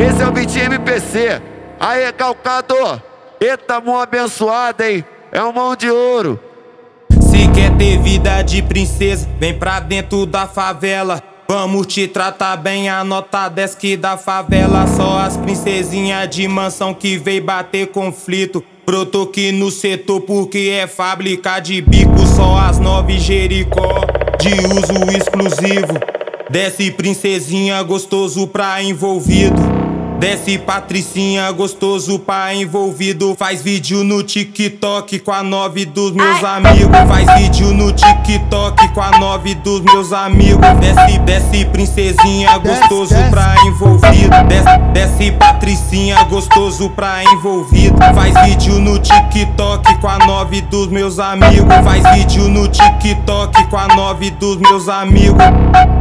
Esse é o Vitinho MPC. Aí, calcador. Eita, mão abençoada, hein? É um mão de ouro. Se quer ter vida de princesa, vem pra dentro da favela. Vamos te tratar bem, a nota desk da favela. Só as princesinhas de mansão que veio bater conflito. Brotou aqui no setor porque é fábrica de bico. Só as nove Jericó de uso exclusivo. Desce princesinha gostoso pra envolvido. Desce Patricinha, gostoso pra envolvido. Faz vídeo no TikTok com a nove dos meus amigos. Faz vídeo no TikTok com a nove dos meus amigos. Desce, desce princesinha, gostoso pra envolvido. Desce, desce Patricinha, gostoso pra envolvido. Faz vídeo no TikTok com a nove dos meus amigos. Faz vídeo no TikTok com a nove dos meus amigos.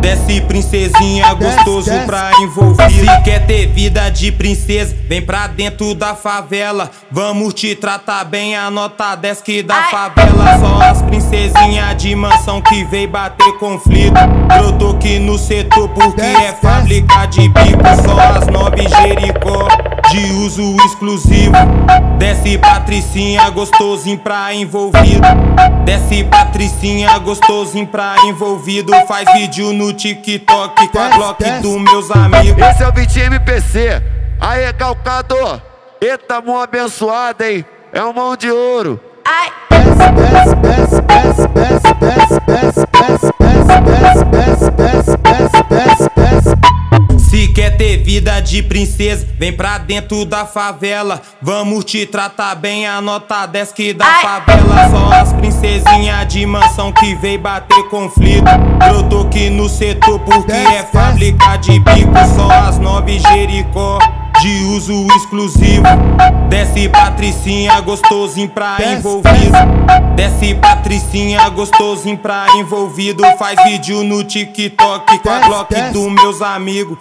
Desce princesinha, gostoso pra envolvido. Se quer ter vida de princesa, vem pra dentro da favela. Vamos te tratar bem, a nota desk da favela. Só as princesinhas de mansão que vem bater conflito. Eu tô aqui no setor porque é fábrica de bico. Só as nove Jericó de uso exclusivo. Desce Patricinha, gostosinho pra envolvido. Desce Patricinha, gostosinho pra envolvido. Faz vídeo no TikTok com a Glock dos meus amigos. Esse é o Vitinho MPC. Aí, calcador. Eita, mão abençoada, hein? É um mão de ouro. Ai. Se vida de princesa, vem pra dentro da favela. Vamos te tratar bem, a nota desk da favela. Só as princesinhas de mansão que vem bater conflito. Eu tô aqui no setor porque é fábrica de bico. Só as nove Jericó de uso exclusivo. Desce Patricinha, gostosinho pra envolvido. Desce Patricinha, gostosinho pra envolvido. Faz vídeo no TikTok com a Glock dos meus amigos.